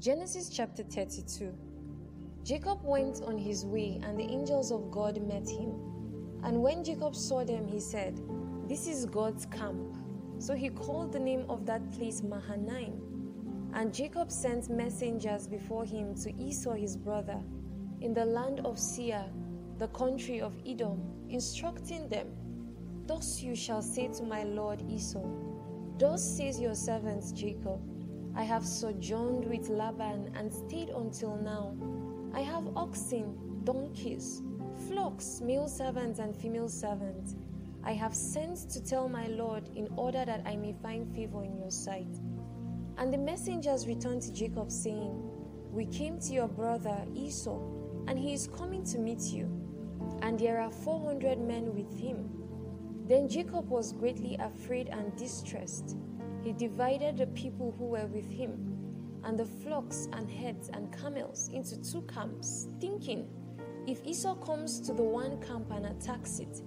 Genesis chapter 32 Jacob went on his way, and the angels of God met him. And when Jacob saw them, he said, This is God's camp. So he called the name of that place Mahanaim. And Jacob sent messengers before him to Esau his brother in the land of Seir, the country of Edom, instructing them, Thus you shall say to my lord Esau, Thus says your servant Jacob, I have sojourned with Laban and stayed until now. I have oxen, donkeys, flocks, male servants and female servants. I have sent to tell my Lord in order that I may find favor in your sight. And the messengers returned to Jacob, saying, We came to your brother Esau, and he is coming to meet you, and there are four hundred men with him. Then Jacob was greatly afraid and distressed. He divided the people who were with him and the flocks and herds and camels into two camps, thinking, If Esau comes to the one camp and attacks it,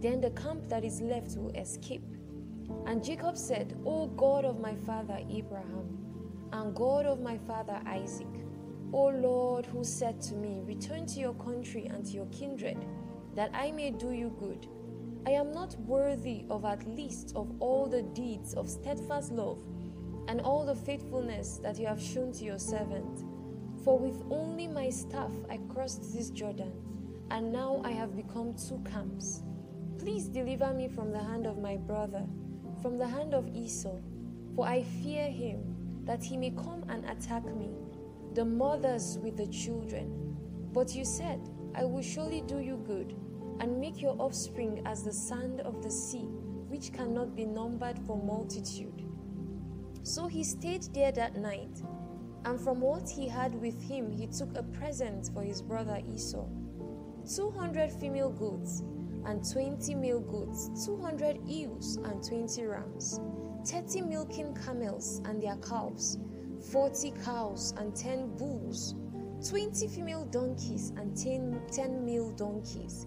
then the camp that is left will escape. And Jacob said, O God of my father Abraham, and God of my father Isaac, O Lord, who said to me, Return to your country and to your kindred, that I may do you good. I am not worthy of at least of all the deeds of steadfast love and all the faithfulness that you have shown to your servant. For with only my staff I crossed this Jordan, and now I have become two camps. Please deliver me from the hand of my brother, from the hand of Esau, for I fear him, that he may come and attack me, the mothers with the children. But you said, I will surely do you good, and make your offspring as the sand of the sea, which cannot be numbered for multitude. So he stayed there that night, and from what he had with him, he took a present for his brother Esau 200 female goats, and 20 male goats, 200 ewes, and 20 rams, 30 milking camels and their calves, 40 cows, and 10 bulls, 20 female donkeys, and 10, 10 male donkeys.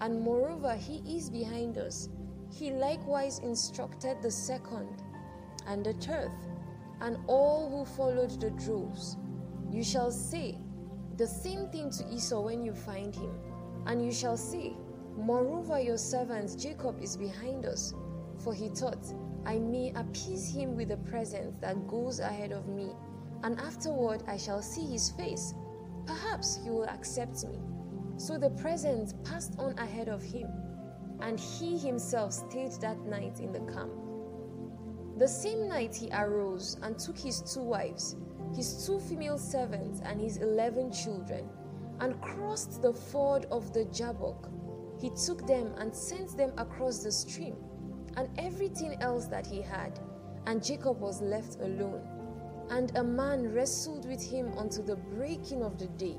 And moreover, he is behind us he likewise instructed the second and the third, and all who followed the droves. You shall say the same thing to Esau when you find him, and you shall say, Moreover, your servant Jacob is behind us, for he thought, I may appease him with the present that goes ahead of me, and afterward I shall see his face. Perhaps he will accept me. So the present passed on ahead of him and he himself stayed that night in the camp. The same night he arose and took his two wives, his two female servants, and his eleven children, and crossed the ford of the Jabbok. He took them and sent them across the stream, and everything else that he had, and Jacob was left alone. And a man wrestled with him until the breaking of the day.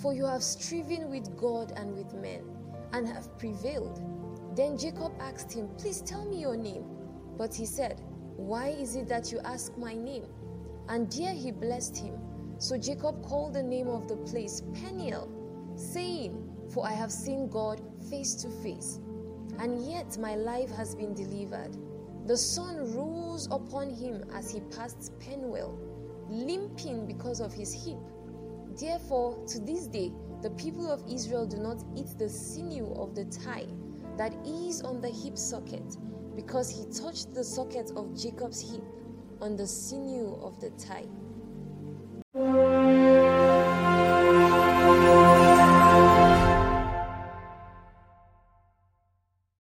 for you have striven with God and with men, and have prevailed. Then Jacob asked him, Please tell me your name. But he said, Why is it that you ask my name? And there he blessed him. So Jacob called the name of the place Peniel, saying, For I have seen God face to face, and yet my life has been delivered. The sun rose upon him as he passed Penuel, limping because of his hip. Therefore, to this day, the people of Israel do not eat the sinew of the thigh that is on the hip socket, because he touched the socket of Jacob's hip on the sinew of the thigh.